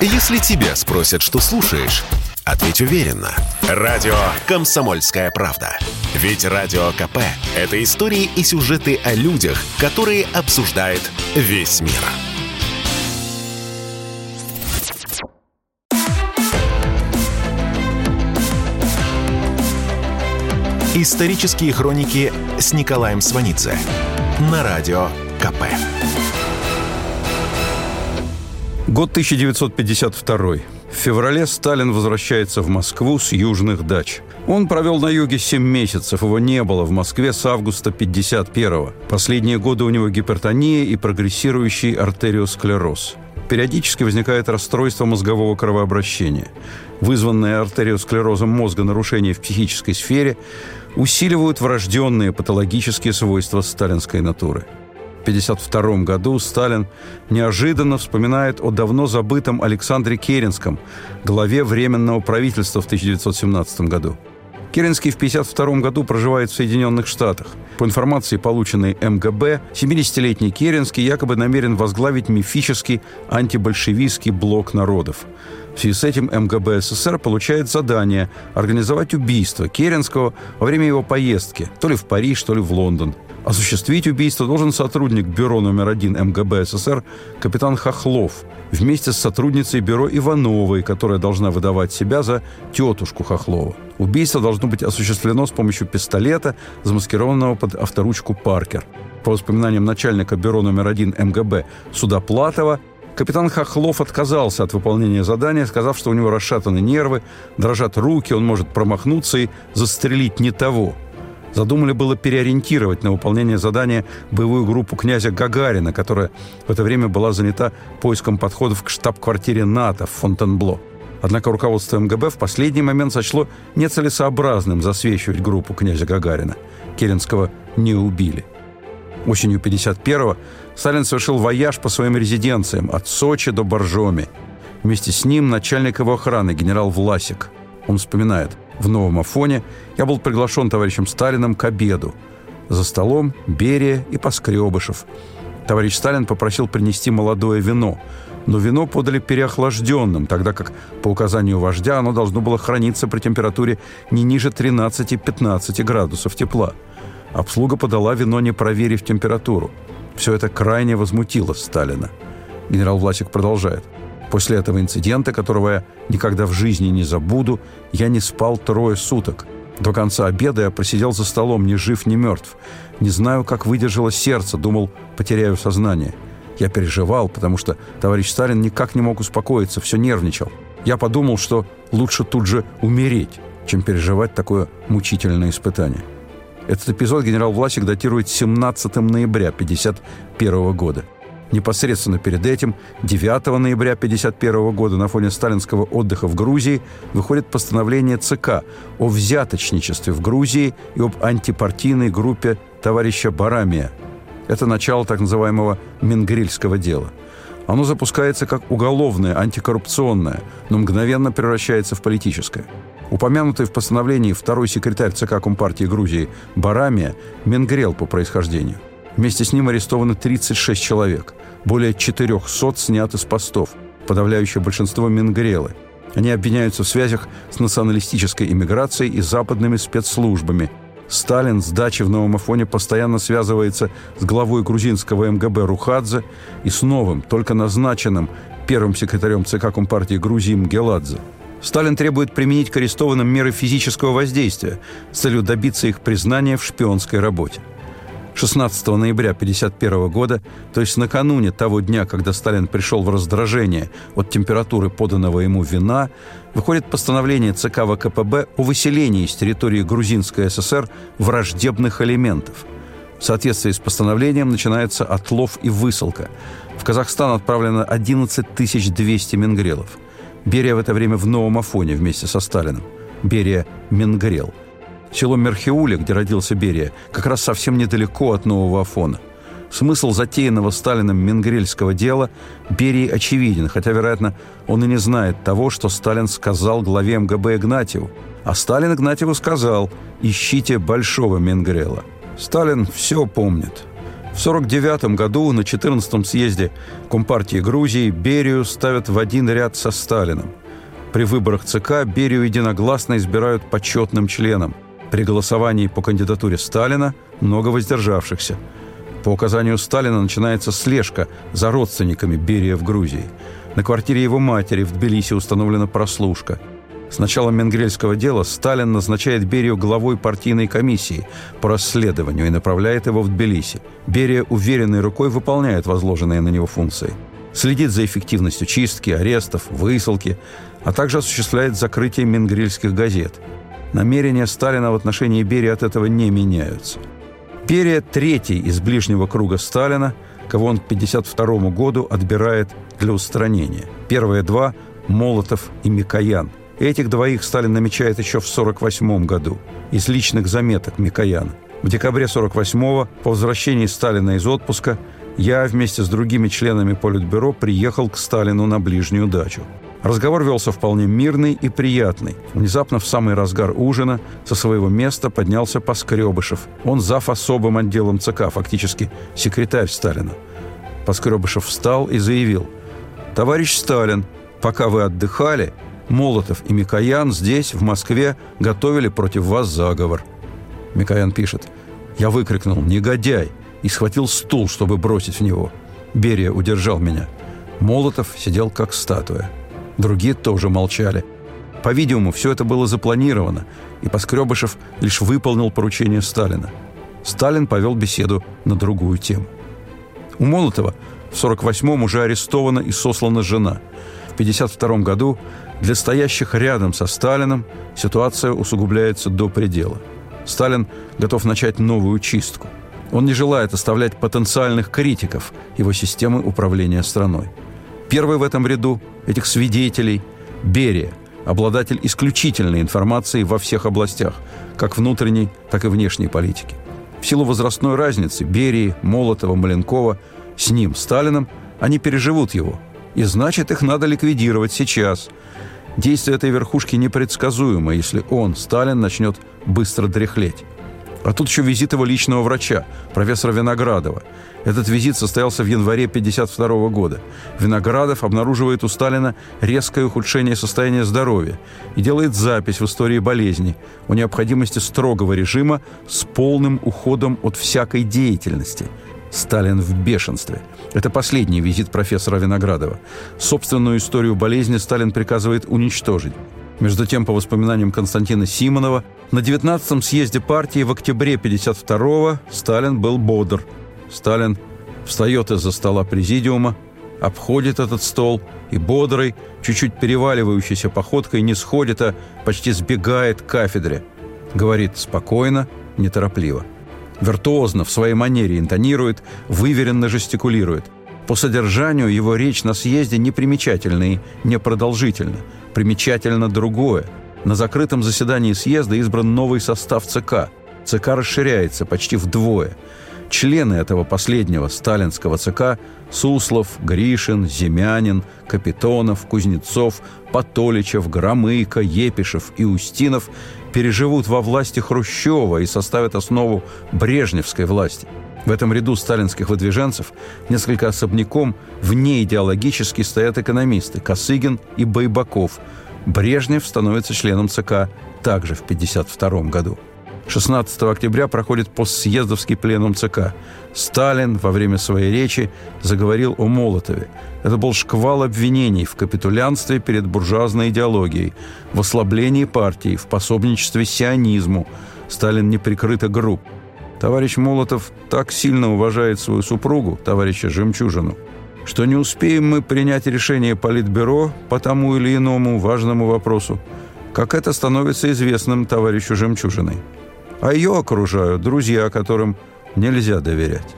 Если тебя спросят, что слушаешь, ответь уверенно. Радио «Комсомольская правда». Ведь Радио КП – это истории и сюжеты о людях, которые обсуждает весь мир. Исторические хроники с Николаем Сванидзе на Радио КП. Год 1952. В феврале Сталин возвращается в Москву с южных дач. Он провел на юге 7 месяцев, его не было в Москве с августа 51-го. Последние годы у него гипертония и прогрессирующий артериосклероз. Периодически возникает расстройство мозгового кровообращения. Вызванное артериосклерозом мозга нарушения в психической сфере усиливают врожденные патологические свойства сталинской натуры – 1952 году Сталин неожиданно вспоминает о давно забытом Александре Керенском, главе Временного правительства в 1917 году. Керенский в 1952 году проживает в Соединенных Штатах. По информации, полученной МГБ, 70-летний Керенский якобы намерен возглавить мифический антибольшевистский блок народов. В связи с этим МГБ СССР получает задание организовать убийство Керенского во время его поездки то ли в Париж, то ли в Лондон – Осуществить убийство должен сотрудник бюро номер один МГБ СССР капитан Хохлов вместе с сотрудницей бюро Ивановой, которая должна выдавать себя за тетушку Хохлова. Убийство должно быть осуществлено с помощью пистолета, замаскированного под авторучку «Паркер». По воспоминаниям начальника бюро номер один МГБ Судоплатова, Капитан Хохлов отказался от выполнения задания, сказав, что у него расшатаны нервы, дрожат руки, он может промахнуться и застрелить не того – Задумали было переориентировать на выполнение задания боевую группу князя Гагарина, которая в это время была занята поиском подходов к штаб-квартире НАТО в Фонтенбло. Однако руководство МГБ в последний момент сочло нецелесообразным засвечивать группу князя Гагарина. Керенского не убили. Осенью 51-го Сталин совершил вояж по своим резиденциям от Сочи до Боржоми. Вместе с ним начальник его охраны генерал Власик. Он вспоминает – в Новом Афоне я был приглашен товарищем Сталиным к обеду. За столом Берия и Поскребышев. Товарищ Сталин попросил принести молодое вино, но вино подали переохлажденным, тогда как по указанию вождя оно должно было храниться при температуре не ниже 13-15 градусов тепла. Обслуга подала вино, не проверив температуру. Все это крайне возмутило Сталина. Генерал Власик продолжает. После этого инцидента, которого я никогда в жизни не забуду, я не спал трое суток. До конца обеда я просидел за столом, ни жив, ни мертв. Не знаю, как выдержало сердце, думал, потеряю сознание. Я переживал, потому что товарищ Сталин никак не мог успокоиться, все нервничал. Я подумал, что лучше тут же умереть, чем переживать такое мучительное испытание. Этот эпизод генерал Власик датирует 17 ноября 1951 года – Непосредственно перед этим, 9 ноября 1951 года на фоне сталинского отдыха в Грузии выходит постановление ЦК о взяточничестве в Грузии и об антипартийной группе товарища Барамия. Это начало так называемого Менгрильского дела. Оно запускается как уголовное, антикоррупционное, но мгновенно превращается в политическое. Упомянутый в постановлении второй секретарь ЦК Компартии Грузии Барамия – Менгрел по происхождению – Вместе с ним арестовано 36 человек. Более 400 сняты с постов. Подавляющее большинство – Менгрелы. Они обвиняются в связях с националистической иммиграцией и западными спецслужбами. Сталин с дачи в Новом Афоне постоянно связывается с главой грузинского МГБ Рухадзе и с новым, только назначенным первым секретарем ЦК Компартии Грузии Мгеладзе. Сталин требует применить к арестованным меры физического воздействия с целью добиться их признания в шпионской работе. 16 ноября 1951 года, то есть накануне того дня, когда Сталин пришел в раздражение от температуры поданного ему вина, выходит постановление ЦК ВКПБ о выселении из территории Грузинской ССР враждебных элементов. В соответствии с постановлением начинается отлов и высылка. В Казахстан отправлено 11 200 менгрелов. Берия в это время в Новом Афоне вместе со Сталиным. Берия – Менгрел – Село Мерхиуля, где родился Берия, как раз совсем недалеко от Нового Афона. Смысл затеянного Сталином Менгрельского дела Берии очевиден, хотя, вероятно, он и не знает того, что Сталин сказал главе МГБ Игнатьеву. А Сталин Игнатьеву сказал «Ищите большого Менгрела». Сталин все помнит. В 1949 году на 14-м съезде Компартии Грузии Берию ставят в один ряд со Сталиным. При выборах ЦК Берию единогласно избирают почетным членом. При голосовании по кандидатуре Сталина много воздержавшихся. По указанию Сталина начинается слежка за родственниками Берия в Грузии. На квартире его матери в Тбилиси установлена прослушка – с начала Менгрельского дела Сталин назначает Берию главой партийной комиссии по расследованию и направляет его в Тбилиси. Берия уверенной рукой выполняет возложенные на него функции. Следит за эффективностью чистки, арестов, высылки, а также осуществляет закрытие менгрельских газет. Намерения Сталина в отношении Берии от этого не меняются. Берия – третий из ближнего круга Сталина, кого он к 1952 году отбирает для устранения. Первые два – Молотов и Микоян – Этих двоих Сталин намечает еще в 1948 году из личных заметок Микояна. В декабре 1948-го, по возвращении Сталина из отпуска, я вместе с другими членами Политбюро приехал к Сталину на ближнюю дачу. Разговор велся вполне мирный и приятный. Внезапно в самый разгар ужина со своего места поднялся Поскребышев. Он зав. особым отделом ЦК, фактически секретарь Сталина. Поскребышев встал и заявил. «Товарищ Сталин, пока вы отдыхали, Молотов и Микоян здесь, в Москве, готовили против вас заговор. Микоян пишет. Я выкрикнул «Негодяй!» и схватил стул, чтобы бросить в него. Берия удержал меня. Молотов сидел как статуя. Другие тоже молчали. По-видимому, все это было запланировано, и Поскребышев лишь выполнил поручение Сталина. Сталин повел беседу на другую тему. У Молотова в 48-м уже арестована и сослана жена. В 52 году для стоящих рядом со Сталином ситуация усугубляется до предела. Сталин готов начать новую чистку. Он не желает оставлять потенциальных критиков его системы управления страной. Первый в этом ряду этих свидетелей – Берия, обладатель исключительной информации во всех областях, как внутренней, так и внешней политики. В силу возрастной разницы Берии, Молотова, Маленкова с ним, Сталином, они переживут его. И значит, их надо ликвидировать сейчас – Действие этой верхушки непредсказуемо, если он, Сталин, начнет быстро дряхлеть. А тут еще визит его личного врача, профессора Виноградова. Этот визит состоялся в январе 1952 года. Виноградов обнаруживает у Сталина резкое ухудшение состояния здоровья и делает запись в истории болезни о необходимости строгого режима с полным уходом от всякой деятельности – Сталин в бешенстве. Это последний визит профессора Виноградова. Собственную историю болезни Сталин приказывает уничтожить. Между тем, по воспоминаниям Константина Симонова, на 19-м съезде партии в октябре 52-го Сталин был бодр. Сталин встает из-за стола президиума, обходит этот стол и бодрой, чуть-чуть переваливающейся походкой не сходит, а почти сбегает к кафедре. Говорит спокойно, неторопливо – Виртуозно, в своей манере интонирует, выверенно жестикулирует. По содержанию его речь на съезде непримечательна и непродолжительна. Примечательно другое. На закрытом заседании съезда избран новый состав ЦК. ЦК расширяется почти вдвое. Члены этого последнего сталинского ЦК – Суслов, Гришин, Земянин, Капитонов, Кузнецов, Патоличев, Громыко, Епишев и Устинов переживут во власти Хрущева и составят основу брежневской власти. В этом ряду сталинских выдвиженцев несколько особняком вне идеологически стоят экономисты Косыгин и Байбаков. Брежнев становится членом ЦК также в 1952 году. 16 октября проходит постсъездовский пленум ЦК. Сталин во время своей речи заговорил о Молотове. Это был шквал обвинений в капитулянстве перед буржуазной идеологией, в ослаблении партии, в пособничестве сионизму. Сталин неприкрыто груб. Товарищ Молотов так сильно уважает свою супругу, товарища Жемчужину, что не успеем мы принять решение Политбюро по тому или иному важному вопросу, как это становится известным товарищу Жемчужиной а ее окружают друзья, которым нельзя доверять.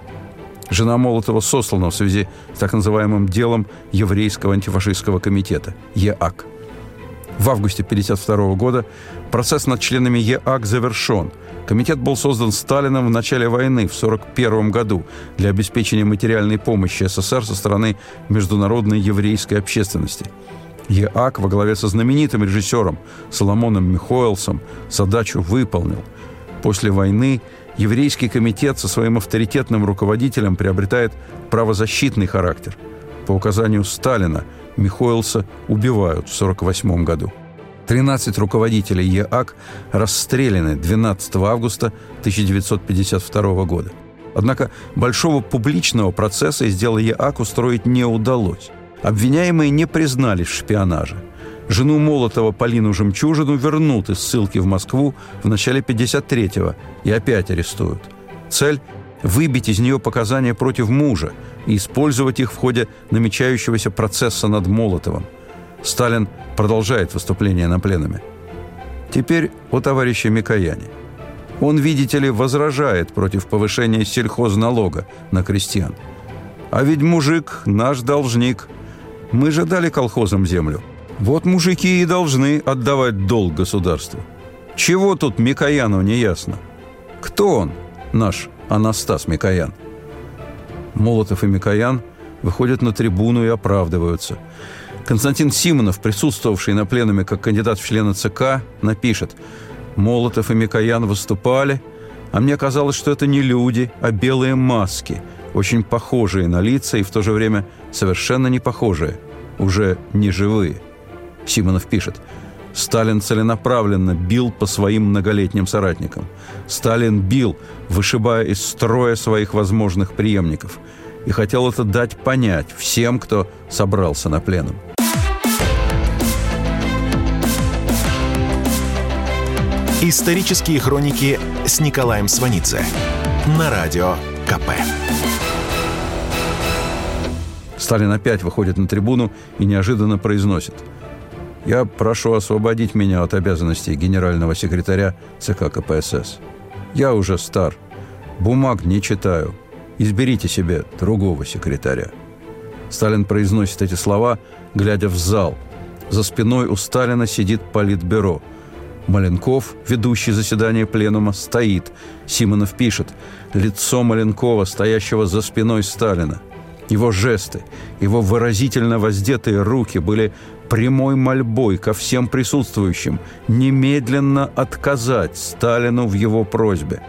Жена Молотова сослана в связи с так называемым делом Еврейского антифашистского комитета ЕАК. В августе 1952 года процесс над членами ЕАК завершен. Комитет был создан Сталином в начале войны в 1941 году для обеспечения материальной помощи СССР со стороны международной еврейской общественности. ЕАК во главе со знаменитым режиссером Соломоном Михоэлсом задачу выполнил – После войны еврейский комитет со своим авторитетным руководителем приобретает правозащитный характер. По указанию Сталина Михоэлса убивают в 1948 году. 13 руководителей ЕАК расстреляны 12 августа 1952 года. Однако большого публичного процесса из дела ЕАК устроить не удалось. Обвиняемые не признались в шпионаже. Жену Молотова Полину Жемчужину вернут из ссылки в Москву в начале 53-го и опять арестуют. Цель – выбить из нее показания против мужа и использовать их в ходе намечающегося процесса над Молотовым. Сталин продолжает выступление на пленуме. Теперь о товарище Микояне. Он, видите ли, возражает против повышения сельхозналога на крестьян. А ведь мужик наш должник. Мы же дали колхозам землю – вот мужики и должны отдавать долг государству. Чего тут Микояну не ясно? Кто он, наш Анастас Микоян? Молотов и Микоян выходят на трибуну и оправдываются. Константин Симонов, присутствовавший на пленуме как кандидат в члены ЦК, напишет «Молотов и Микоян выступали, а мне казалось, что это не люди, а белые маски, очень похожие на лица и в то же время совершенно не похожие, уже не живые». Симонов пишет, Сталин целенаправленно бил по своим многолетним соратникам. Сталин бил, вышибая из строя своих возможных преемников. И хотел это дать понять всем, кто собрался на пленум. Исторические хроники с Николаем Сванидзе на радио КП. Сталин опять выходит на трибуну и неожиданно произносит – я прошу освободить меня от обязанностей генерального секретаря ЦК КПСС. Я уже стар. Бумаг не читаю. Изберите себе другого секретаря. Сталин произносит эти слова, глядя в зал. За спиной у Сталина сидит политбюро. Маленков, ведущий заседание пленума, стоит. Симонов пишет. Лицо Маленкова, стоящего за спиной Сталина. Его жесты, его выразительно воздетые руки были прямой мольбой ко всем присутствующим немедленно отказать Сталину в его просьбе.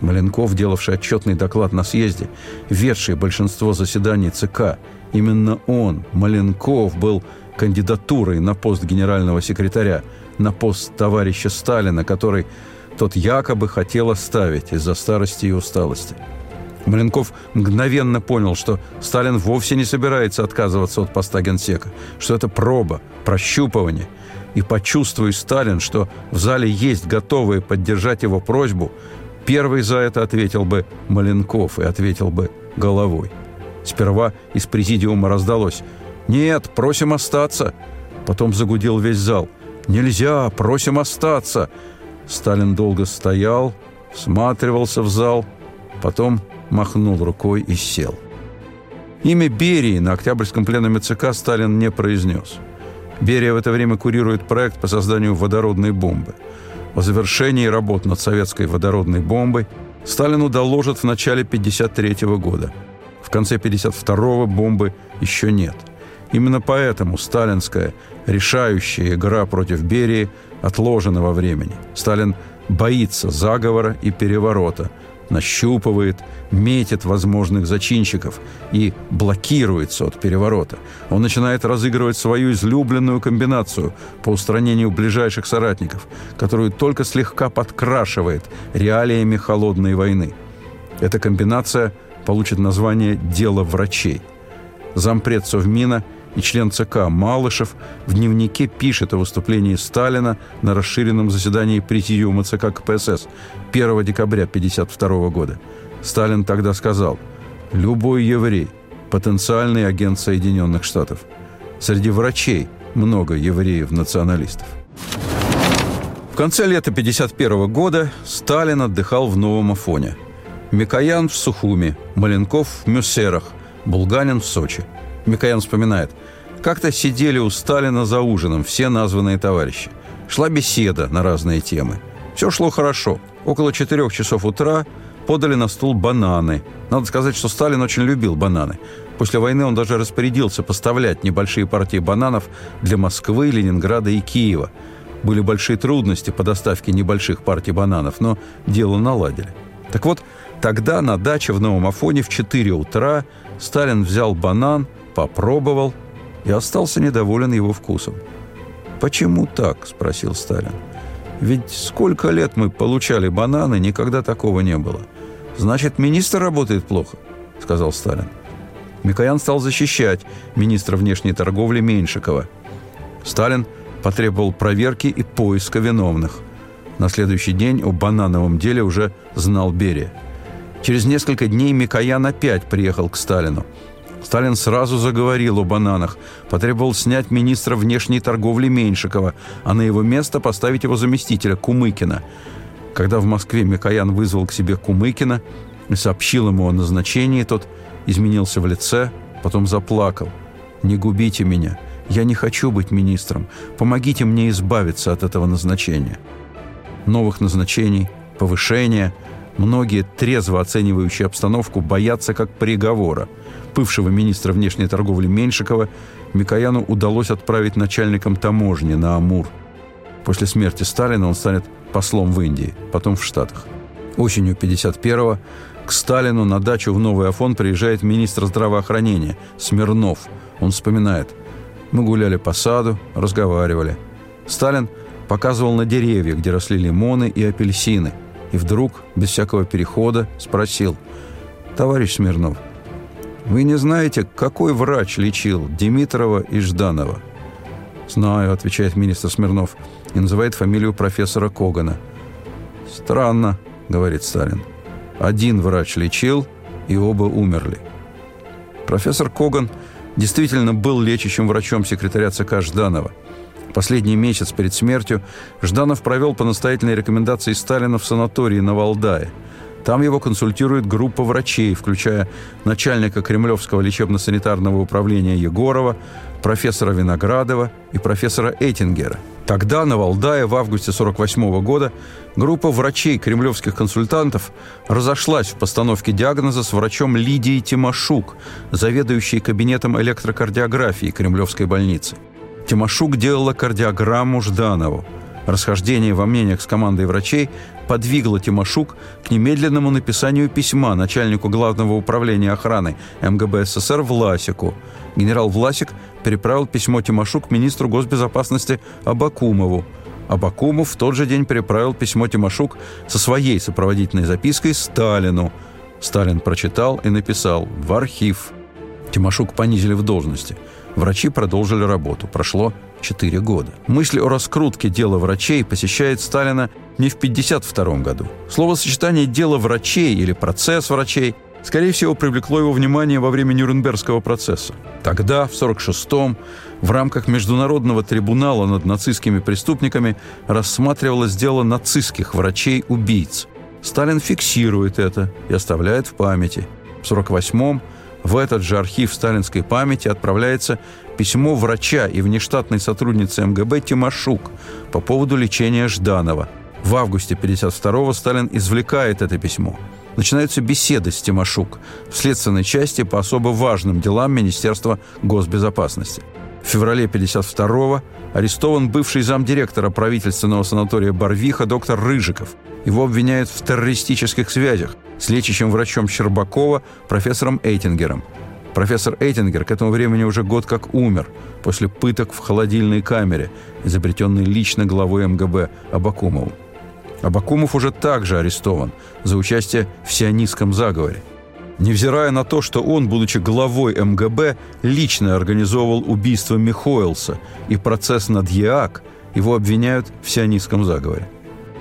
Маленков, делавший отчетный доклад на съезде, ведший большинство заседаний ЦК, именно он, Маленков, был кандидатурой на пост генерального секретаря, на пост товарища Сталина, который тот якобы хотел оставить из-за старости и усталости. Маленков мгновенно понял, что Сталин вовсе не собирается отказываться от поста генсека, что это проба, прощупывание. И почувствуя Сталин, что в зале есть готовые поддержать его просьбу, первый за это ответил бы Маленков и ответил бы головой. Сперва из президиума раздалось «Нет, просим остаться». Потом загудел весь зал «Нельзя, просим остаться». Сталин долго стоял, всматривался в зал, потом махнул рукой и сел. Имя Берии на Октябрьском пленуме ЦК Сталин не произнес. Берия в это время курирует проект по созданию водородной бомбы. О завершении работ над советской водородной бомбой Сталину доложат в начале 1953 года. В конце 1952 бомбы еще нет. Именно поэтому сталинская решающая игра против Берии отложена во времени. Сталин боится заговора и переворота – нащупывает, метит возможных зачинщиков и блокируется от переворота. Он начинает разыгрывать свою излюбленную комбинацию по устранению ближайших соратников, которую только слегка подкрашивает реалиями холодной войны. Эта комбинация получит название «Дело врачей». Зампред Совмина – и член ЦК Малышев в дневнике пишет о выступлении Сталина на расширенном заседании Президиума ЦК КПСС 1 декабря 1952 года. Сталин тогда сказал «Любой еврей – потенциальный агент Соединенных Штатов. Среди врачей много евреев-националистов». В конце лета 1951 года Сталин отдыхал в Новом Афоне. Микоян в Сухуми, Маленков в Мюссерах, Булганин в Сочи – Микоян вспоминает. Как-то сидели у Сталина за ужином все названные товарищи. Шла беседа на разные темы. Все шло хорошо. Около четырех часов утра подали на стул бананы. Надо сказать, что Сталин очень любил бананы. После войны он даже распорядился поставлять небольшие партии бананов для Москвы, Ленинграда и Киева. Были большие трудности по доставке небольших партий бананов, но дело наладили. Так вот, тогда на даче в Новом Афоне в 4 утра Сталин взял банан, попробовал и остался недоволен его вкусом. «Почему так?» – спросил Сталин. «Ведь сколько лет мы получали бананы, никогда такого не было. Значит, министр работает плохо», – сказал Сталин. Микоян стал защищать министра внешней торговли Меньшикова. Сталин потребовал проверки и поиска виновных. На следующий день о банановом деле уже знал Берия. Через несколько дней Микоян опять приехал к Сталину. Сталин сразу заговорил о бананах, потребовал снять министра внешней торговли Меньшикова, а на его место поставить его заместителя Кумыкина. Когда в Москве Микоян вызвал к себе Кумыкина и сообщил ему о назначении, тот изменился в лице, потом заплакал. «Не губите меня. Я не хочу быть министром. Помогите мне избавиться от этого назначения». Новых назначений, повышения. Многие, трезво оценивающие обстановку, боятся как приговора. Бывшего министра внешней торговли Меньшикова Микояну удалось отправить начальником таможни на Амур. После смерти Сталина он станет послом в Индии, потом в Штатах. Осенью 51-го к Сталину на дачу в Новый Афон приезжает министр здравоохранения Смирнов. Он вспоминает. Мы гуляли по саду, разговаривали. Сталин показывал на деревья, где росли лимоны и апельсины. И вдруг, без всякого перехода, спросил. «Товарищ Смирнов, вы не знаете, какой врач лечил Димитрова и Жданова?» «Знаю», — отвечает министр Смирнов и называет фамилию профессора Когана. «Странно», — говорит Сталин. Один врач лечил, и оба умерли. Профессор Коган действительно был лечащим врачом секретаря ЦК Жданова. Последний месяц перед смертью Жданов провел по настоятельной рекомендации Сталина в санатории на Валдае. Там его консультирует группа врачей, включая начальника Кремлевского лечебно-санитарного управления Егорова, профессора Виноградова и профессора Эттингера – Тогда на Валдае в августе 1948 года группа врачей кремлевских консультантов разошлась в постановке диагноза с врачом Лидией Тимошук, заведующей кабинетом электрокардиографии Кремлевской больницы. Тимошук делала кардиограмму Жданову. Расхождение во мнениях с командой врачей подвигло Тимошук к немедленному написанию письма начальнику Главного управления охраны МГБ СССР Власику. Генерал Власик переправил письмо Тимошук министру госбезопасности Абакумову. Абакумов в тот же день переправил письмо Тимошук со своей сопроводительной запиской Сталину. Сталин прочитал и написал «В архив». Тимошук понизили в должности. Врачи продолжили работу. Прошло 4 года. Мысль о раскрутке дела врачей посещает Сталина не в 1952 году. Словосочетание «дело врачей» или «процесс врачей» скорее всего, привлекло его внимание во время Нюрнбергского процесса. Тогда, в 1946-м, в рамках Международного трибунала над нацистскими преступниками рассматривалось дело нацистских врачей-убийц. Сталин фиксирует это и оставляет в памяти. В 1948-м в этот же архив сталинской памяти отправляется письмо врача и внештатной сотрудницы МГБ Тимошук по поводу лечения Жданова. В августе 1952-го Сталин извлекает это письмо. Начинаются беседы с Тимошук в следственной части по особо важным делам Министерства госбезопасности. В феврале 1952-го арестован бывший замдиректора правительственного санатория Барвиха доктор Рыжиков. Его обвиняют в террористических связях с лечащим врачом Щербакова профессором Эйтингером – Профессор Эйтингер к этому времени уже год как умер после пыток в холодильной камере, изобретенной лично главой МГБ Абакумовым. Абакумов уже также арестован за участие в сионистском заговоре. Невзирая на то, что он, будучи главой МГБ, лично организовывал убийство Михоэлса и процесс над ЕАК, его обвиняют в сионистском заговоре.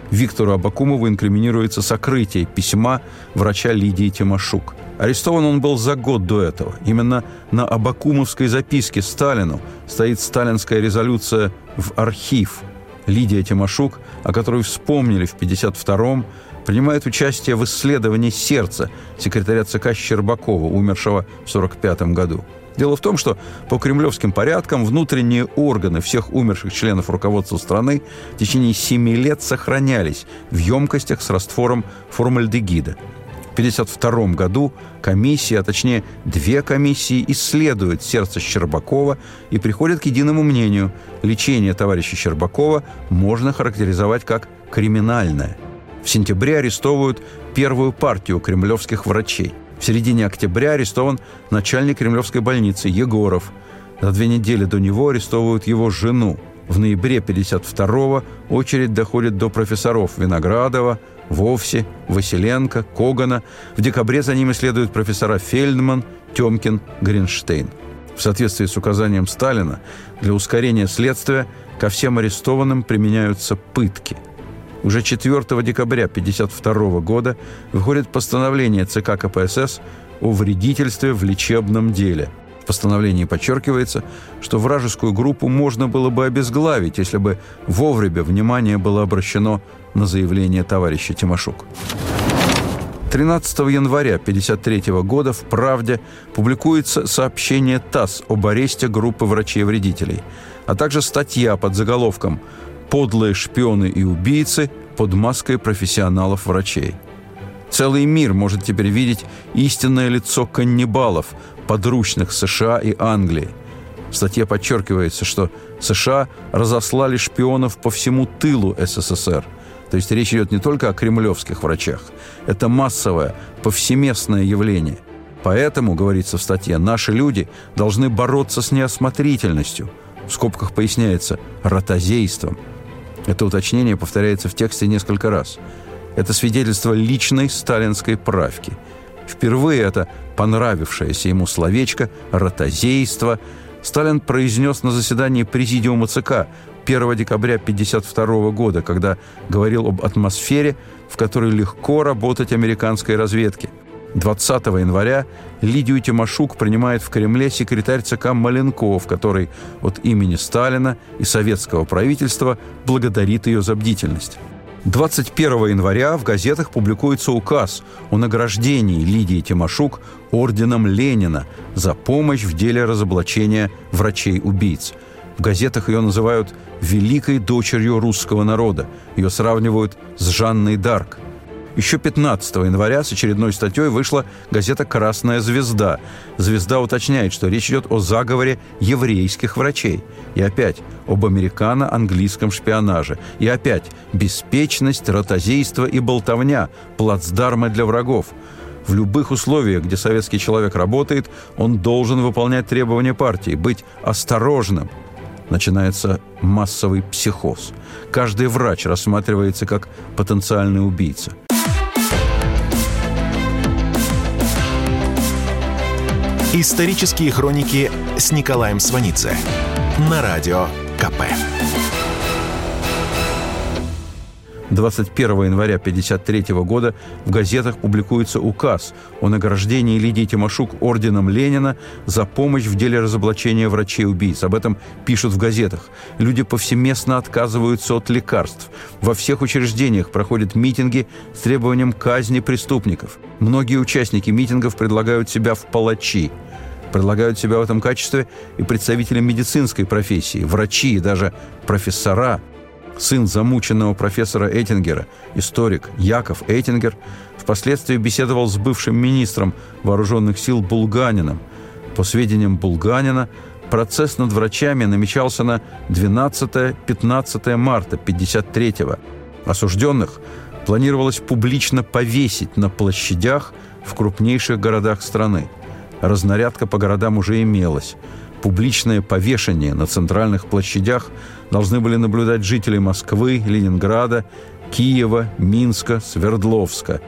Виктору Абакумову инкриминируется сокрытие письма врача Лидии Тимошук. Арестован он был за год до этого. Именно на Абакумовской записке Сталину стоит сталинская резолюция в архив. Лидия Тимошук, о которой вспомнили в 1952-м, принимает участие в исследовании сердца секретаря ЦК Щербакова, умершего в 1945 году. Дело в том, что по кремлевским порядкам внутренние органы всех умерших членов руководства страны в течение семи лет сохранялись в емкостях с раствором формальдегида. В 1952 году комиссия, а точнее две комиссии, исследуют сердце Щербакова и приходят к единому мнению – лечение товарища Щербакова можно характеризовать как криминальное – В сентябре арестовывают первую партию кремлевских врачей. В середине октября арестован начальник кремлевской больницы Егоров. За две недели до него арестовывают его жену. В ноябре 52-го очередь доходит до профессоров Виноградова, Вовсе, Василенко, Когана. В декабре за ними следуют профессора Фельдман, Темкин, Гринштейн. В соответствии с указанием Сталина, для ускорения следствия ко всем арестованным применяются пытки. Уже 4 декабря 1952 года выходит постановление ЦК КПСС о вредительстве в лечебном деле. В постановлении подчеркивается, что вражескую группу можно было бы обезглавить, если бы вовремя внимание было обращено на заявление товарища Тимошук. 13 января 1953 года в «Правде» публикуется сообщение ТАСС об аресте группы врачей-вредителей, а также статья под заголовком «Подлые шпионы и убийцы под маской профессионалов-врачей». Целый мир может теперь видеть истинное лицо каннибалов, подручных США и Англии. В статье подчеркивается, что США разослали шпионов по всему тылу СССР – то есть речь идет не только о кремлевских врачах. Это массовое, повсеместное явление. Поэтому, говорится в статье, наши люди должны бороться с неосмотрительностью. В скобках поясняется ротозейством. Это уточнение повторяется в тексте несколько раз. Это свидетельство личной сталинской правки. Впервые это понравившееся ему словечко «ротозейство» Сталин произнес на заседании Президиума ЦК 1 декабря 1952 года, когда говорил об атмосфере, в которой легко работать американской разведке. 20 января Лидию Тимошук принимает в Кремле секретарь ЦК Маленков, который от имени Сталина и советского правительства благодарит ее за бдительность. 21 января в газетах публикуется указ о награждении Лидии Тимошук орденом Ленина за помощь в деле разоблачения врачей-убийц – в газетах ее называют «великой дочерью русского народа». Ее сравнивают с Жанной Дарк. Еще 15 января с очередной статьей вышла газета «Красная звезда». «Звезда» уточняет, что речь идет о заговоре еврейских врачей. И опять об американо-английском шпионаже. И опять беспечность, ротозейство и болтовня, плацдармы для врагов. В любых условиях, где советский человек работает, он должен выполнять требования партии, быть осторожным – начинается массовый психоз. Каждый врач рассматривается как потенциальный убийца. Исторические хроники с Николаем Сванидзе на радио КП. 21 января 1953 года в газетах публикуется указ о награждении Лидии Тимошук орденом Ленина за помощь в деле разоблачения врачей-убийц. Об этом пишут в газетах. Люди повсеместно отказываются от лекарств. Во всех учреждениях проходят митинги с требованием казни преступников. Многие участники митингов предлагают себя в палачи предлагают себя в этом качестве и представители медицинской профессии, врачи и даже профессора – сын замученного профессора Эттингера, историк Яков Эттингер, впоследствии беседовал с бывшим министром вооруженных сил Булганиным. По сведениям Булганина, процесс над врачами намечался на 12-15 марта 1953-го. Осужденных планировалось публично повесить на площадях в крупнейших городах страны. Разнарядка по городам уже имелась – Публичное повешение на центральных площадях должны были наблюдать жители Москвы, Ленинграда, Киева, Минска, Свердловска.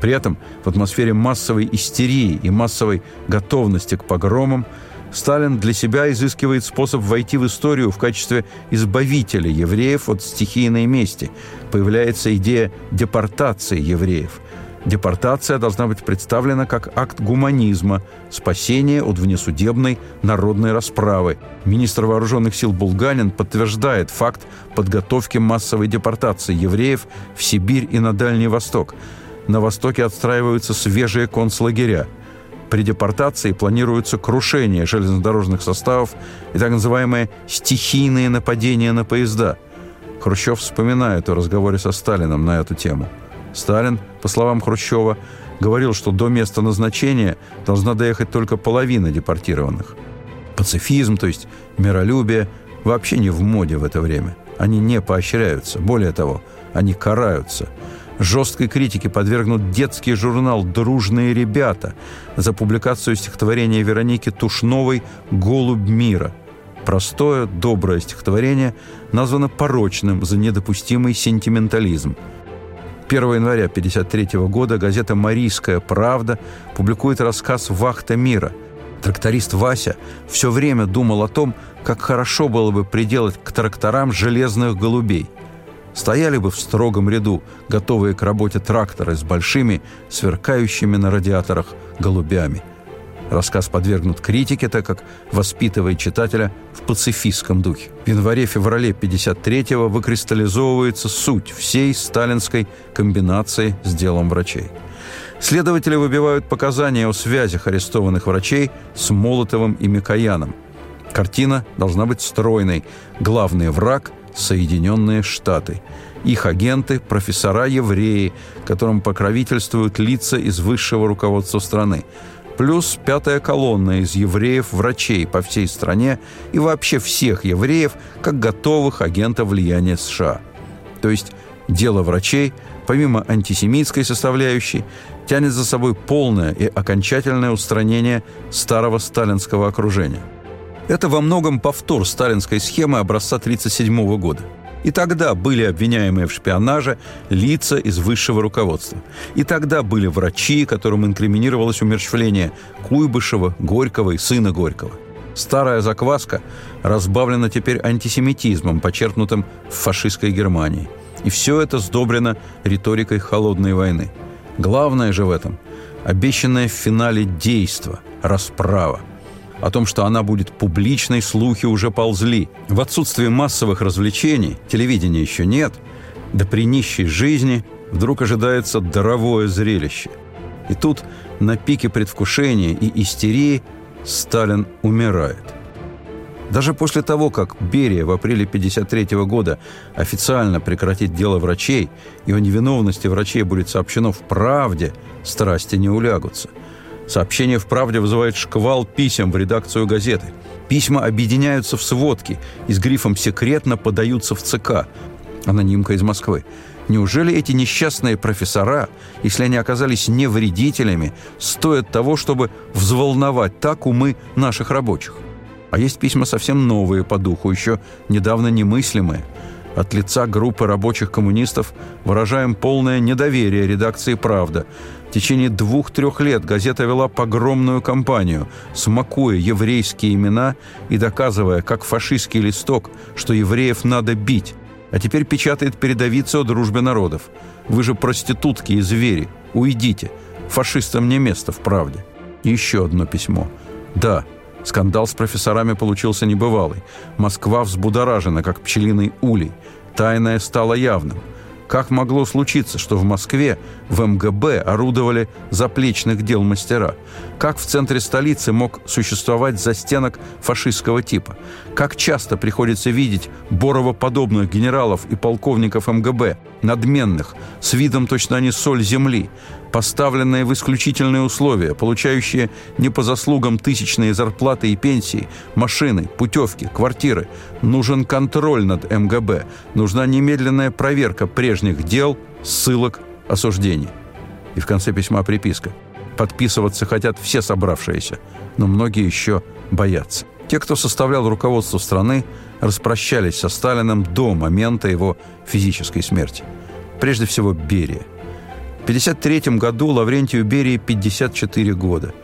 При этом в атмосфере массовой истерии и массовой готовности к погромам Сталин для себя изыскивает способ войти в историю в качестве избавителя евреев от стихийной мести. Появляется идея депортации евреев – Депортация должна быть представлена как акт гуманизма, спасение от внесудебной народной расправы. Министр вооруженных сил Булганин подтверждает факт подготовки массовой депортации евреев в Сибирь и на Дальний Восток. На Востоке отстраиваются свежие концлагеря. При депортации планируется крушение железнодорожных составов и так называемые «стихийные нападения на поезда». Хрущев вспоминает о разговоре со Сталином на эту тему – Сталин, по словам Хрущева, говорил, что до места назначения должна доехать только половина депортированных. Пацифизм, то есть миролюбие, вообще не в моде в это время. Они не поощряются. Более того, они караются. Жесткой критике подвергнут детский журнал «Дружные ребята» за публикацию стихотворения Вероники Тушновой «Голубь мира». Простое, доброе стихотворение названо порочным за недопустимый сентиментализм. 1 января 1953 года газета «Марийская правда» публикует рассказ «Вахта мира». Тракторист Вася все время думал о том, как хорошо было бы приделать к тракторам железных голубей – стояли бы в строгом ряду, готовые к работе тракторы с большими, сверкающими на радиаторах голубями. Рассказ подвергнут критике, так как воспитывает читателя в пацифистском духе. В январе-феврале 53-го выкристаллизовывается суть всей сталинской комбинации с делом врачей. Следователи выбивают показания о связях арестованных врачей с Молотовым и Микояном. Картина должна быть стройной. Главный враг Соединенные Штаты. Их агенты – профессора-евреи, которым покровительствуют лица из высшего руководства страны. Плюс пятая колонна из евреев-врачей по всей стране и вообще всех евреев, как готовых агентов влияния США. То есть дело врачей, помимо антисемитской составляющей, тянет за собой полное и окончательное устранение старого сталинского окружения – это во многом повтор сталинской схемы образца 1937 года. И тогда были обвиняемые в шпионаже лица из высшего руководства. И тогда были врачи, которым инкриминировалось умерщвление Куйбышева, Горького и сына Горького. Старая закваска разбавлена теперь антисемитизмом, почерпнутым в фашистской Германии. И все это сдобрено риторикой холодной войны. Главное же в этом – обещанное в финале действо, расправа – о том, что она будет публичной, слухи уже ползли. В отсутствие массовых развлечений, телевидения еще нет, да при нищей жизни вдруг ожидается даровое зрелище. И тут на пике предвкушения и истерии Сталин умирает. Даже после того, как Берия в апреле 1953 года официально прекратит дело врачей, и о невиновности врачей будет сообщено в «Правде», страсти не улягутся – Сообщение в «Правде» вызывает шквал писем в редакцию газеты. Письма объединяются в сводки и с грифом «Секретно» подаются в ЦК. Анонимка из Москвы. Неужели эти несчастные профессора, если они оказались не вредителями, стоят того, чтобы взволновать так умы наших рабочих? А есть письма совсем новые по духу, еще недавно немыслимые. От лица группы рабочих коммунистов выражаем полное недоверие редакции «Правда», в течение двух-трех лет газета вела погромную кампанию, смакуя еврейские имена и доказывая, как фашистский листок, что евреев надо бить. А теперь печатает передовицу о дружбе народов. Вы же проститутки и звери. Уйдите. Фашистам не место в правде. еще одно письмо. Да, скандал с профессорами получился небывалый. Москва взбудоражена, как пчелиный улей. Тайное стало явным – как могло случиться, что в Москве в МГБ орудовали заплечных дел мастера? Как в центре столицы мог существовать застенок фашистского типа? Как часто приходится видеть Борова-подобных генералов и полковников МГБ, надменных, с видом точно они соль земли, поставленные в исключительные условия, получающие не по заслугам тысячные зарплаты и пенсии, машины, путевки, квартиры. Нужен контроль над МГБ. Нужна немедленная проверка прежних дел, ссылок, осуждений. И в конце письма приписка. Подписываться хотят все собравшиеся, но многие еще боятся. Те, кто составлял руководство страны, распрощались со Сталиным до момента его физической смерти. Прежде всего, Берия – 1953 году Лаврентию Берии 54 года.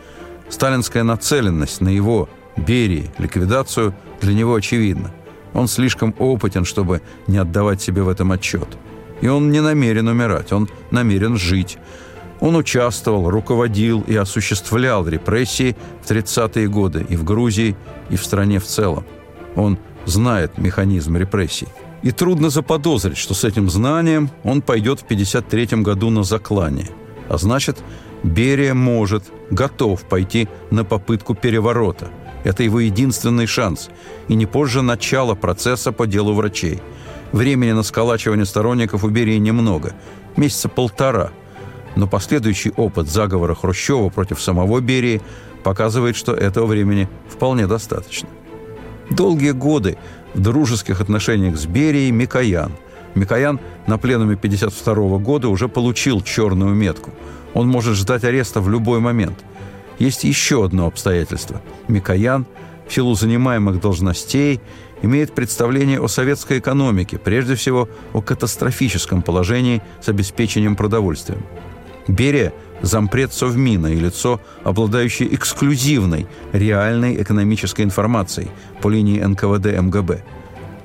Сталинская нацеленность на его, Берии, ликвидацию для него очевидна. Он слишком опытен, чтобы не отдавать себе в этом отчет. И он не намерен умирать, он намерен жить. Он участвовал, руководил и осуществлял репрессии в 30-е годы и в Грузии, и в стране в целом. Он знает механизм репрессий. И трудно заподозрить, что с этим знанием он пойдет в 53 году на заклание. А значит, Берия может, готов пойти на попытку переворота. Это его единственный шанс. И не позже начала процесса по делу врачей. Времени на сколачивание сторонников у Берии немного. Месяца полтора. Но последующий опыт заговора Хрущева против самого Берии показывает, что этого времени вполне достаточно. Долгие годы дружеских отношениях с Берией Микоян, Микоян на пленуме 52 года уже получил черную метку. Он может ждать ареста в любой момент. Есть еще одно обстоятельство. Микоян в силу занимаемых должностей имеет представление о советской экономике, прежде всего о катастрофическом положении с обеспечением продовольствием. Берия – зампред Совмина и лицо, обладающее эксклюзивной, реальной экономической информацией по линии НКВД МГБ.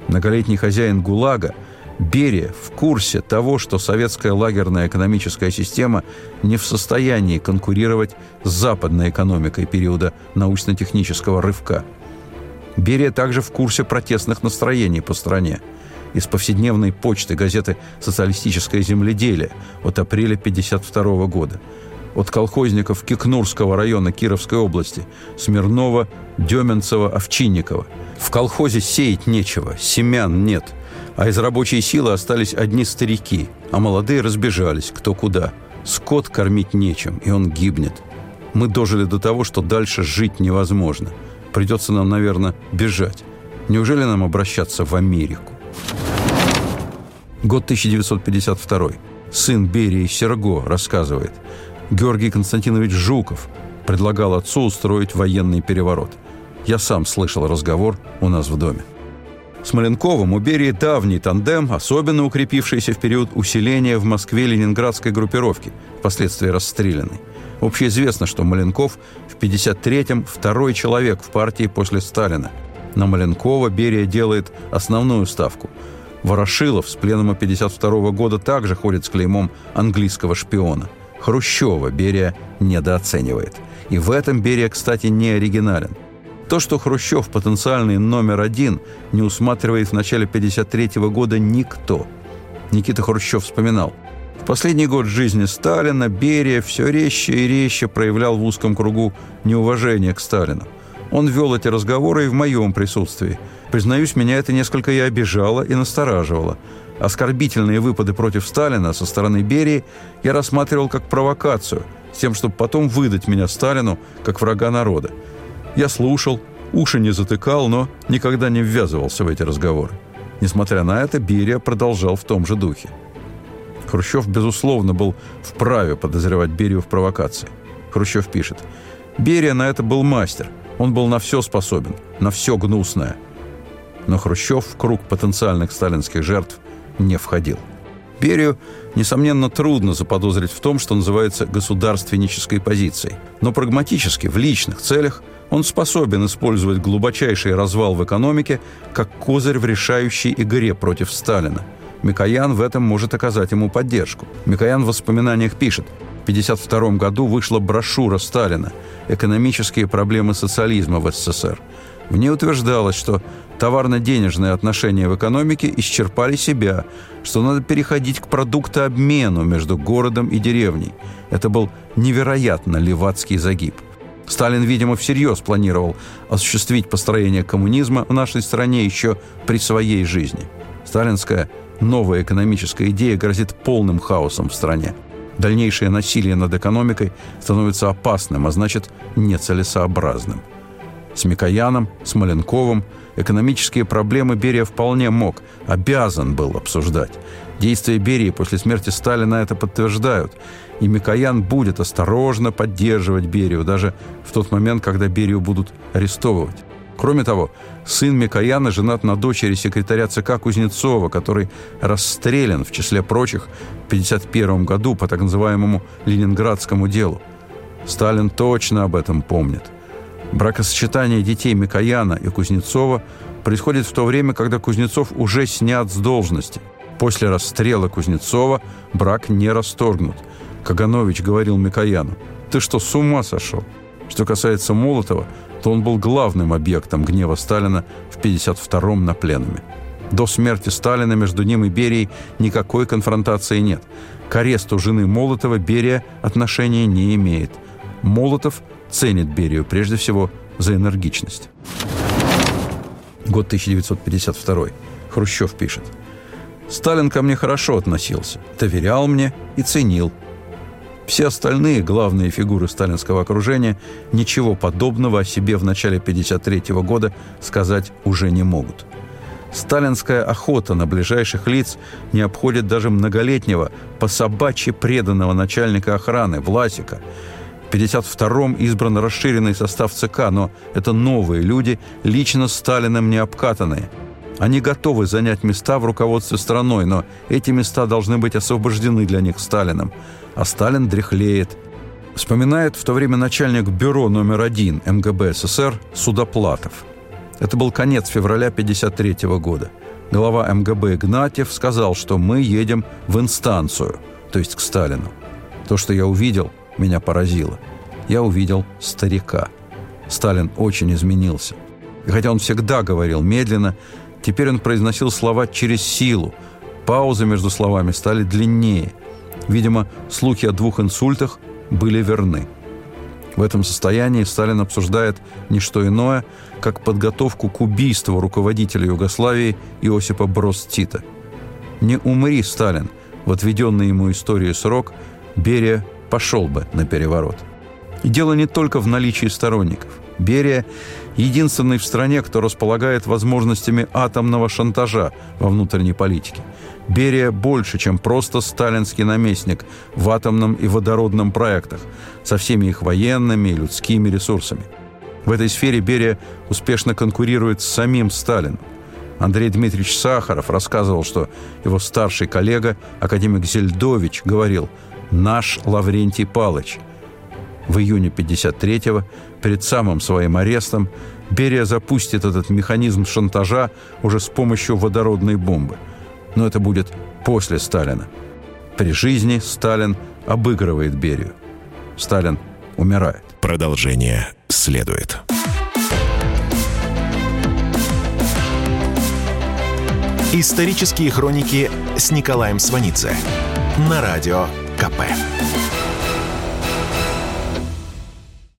Многолетний хозяин ГУЛАГа Берия в курсе того, что советская лагерная экономическая система не в состоянии конкурировать с западной экономикой периода научно-технического рывка. Берия также в курсе протестных настроений по стране – из повседневной почты газеты «Социалистическое земледелие» от апреля 1952 года. От колхозников Кикнурского района Кировской области Смирнова, Деменцева, Овчинникова. В колхозе сеять нечего, семян нет, а из рабочей силы остались одни старики, а молодые разбежались кто куда. Скот кормить нечем, и он гибнет. Мы дожили до того, что дальше жить невозможно. Придется нам, наверное, бежать. Неужели нам обращаться в Америку? Год 1952. Сын Берии Серго рассказывает. Георгий Константинович Жуков предлагал отцу устроить военный переворот. Я сам слышал разговор у нас в доме. С Маленковым у Берии давний тандем, особенно укрепившийся в период усиления в Москве ленинградской группировки, впоследствии расстрелянный. Общеизвестно, что Маленков в 53-м второй человек в партии после Сталина. На Маленкова Берия делает основную ставку – Ворошилов с пленума 52 года также ходит с клеймом английского шпиона. Хрущева Берия недооценивает. И в этом Берия, кстати, не оригинален. То, что Хрущев потенциальный номер один, не усматривает в начале 53 года никто. Никита Хрущев вспоминал. В последний год жизни Сталина Берия все резче и резче проявлял в узком кругу неуважение к Сталину. Он вел эти разговоры и в моем присутствии – Признаюсь, меня это несколько и обижало, и настораживало. Оскорбительные выпады против Сталина со стороны Берии я рассматривал как провокацию, с тем, чтобы потом выдать меня Сталину как врага народа. Я слушал, уши не затыкал, но никогда не ввязывался в эти разговоры. Несмотря на это, Берия продолжал в том же духе. Хрущев, безусловно, был вправе подозревать Берию в провокации. Хрущев пишет, «Берия на это был мастер. Он был на все способен, на все гнусное но Хрущев в круг потенциальных сталинских жертв не входил. Берию, несомненно, трудно заподозрить в том, что называется государственнической позицией. Но прагматически, в личных целях, он способен использовать глубочайший развал в экономике как козырь в решающей игре против Сталина. Микоян в этом может оказать ему поддержку. Микоян в воспоминаниях пишет, в 1952 году вышла брошюра Сталина «Экономические проблемы социализма в СССР». В ней утверждалось, что товарно-денежные отношения в экономике исчерпали себя, что надо переходить к продуктообмену между городом и деревней. Это был невероятно левацкий загиб. Сталин, видимо, всерьез планировал осуществить построение коммунизма в нашей стране еще при своей жизни. Сталинская новая экономическая идея грозит полным хаосом в стране. Дальнейшее насилие над экономикой становится опасным, а значит нецелесообразным. С Микояном, с Маленковым – Экономические проблемы Берия вполне мог, обязан был обсуждать. Действия Берии после смерти Сталина это подтверждают. И Микоян будет осторожно поддерживать Берию, даже в тот момент, когда Берию будут арестовывать. Кроме того, сын Микояна женат на дочери секретаря ЦК Кузнецова, который расстрелян, в числе прочих, в 1951 году по так называемому «Ленинградскому делу». Сталин точно об этом помнит – Бракосочетание детей Микояна и Кузнецова происходит в то время, когда Кузнецов уже снят с должности. После расстрела Кузнецова брак не расторгнут. Каганович говорил Микояну, «Ты что, с ума сошел?» Что касается Молотова, то он был главным объектом гнева Сталина в 1952-м на пленуме. До смерти Сталина между ним и Берией никакой конфронтации нет. К аресту жены Молотова Берия отношения не имеет. Молотов ценит Берию прежде всего за энергичность. Год 1952. Хрущев пишет. «Сталин ко мне хорошо относился, доверял мне и ценил. Все остальные главные фигуры сталинского окружения ничего подобного о себе в начале 1953 года сказать уже не могут. Сталинская охота на ближайших лиц не обходит даже многолетнего, по собачьи преданного начальника охраны Власика. В 52-м избран расширенный состав ЦК, но это новые люди, лично Сталиным не обкатанные. Они готовы занять места в руководстве страной, но эти места должны быть освобождены для них Сталином. А Сталин дряхлеет. Вспоминает в то время начальник бюро номер один МГБ СССР Судоплатов – это был конец февраля 1953 года. Глава МГБ Игнатьев сказал, что мы едем в инстанцию, то есть к Сталину. То, что я увидел, меня поразило. Я увидел старика. Сталин очень изменился. И хотя он всегда говорил медленно, теперь он произносил слова через силу. Паузы между словами стали длиннее. Видимо, слухи о двух инсультах были верны. В этом состоянии Сталин обсуждает не что иное, как подготовку к убийству руководителя Югославии Иосипа Брос Тита. Не умри, Сталин, в отведенный ему истории срок, Берия пошел бы на переворот. И дело не только в наличии сторонников. Берия – единственный в стране, кто располагает возможностями атомного шантажа во внутренней политике. Берия больше, чем просто сталинский наместник в атомном и водородном проектах со всеми их военными и людскими ресурсами. В этой сфере Берия успешно конкурирует с самим Сталином. Андрей Дмитриевич Сахаров рассказывал, что его старший коллега, академик Зельдович, говорил «наш Лаврентий Палыч». В июне 53-го, перед самым своим арестом, Берия запустит этот механизм шантажа уже с помощью водородной бомбы. Но это будет после Сталина. При жизни Сталин обыгрывает Берию. Сталин умирает. Продолжение следует. Исторические хроники с Николаем Сванидзе на радио КП.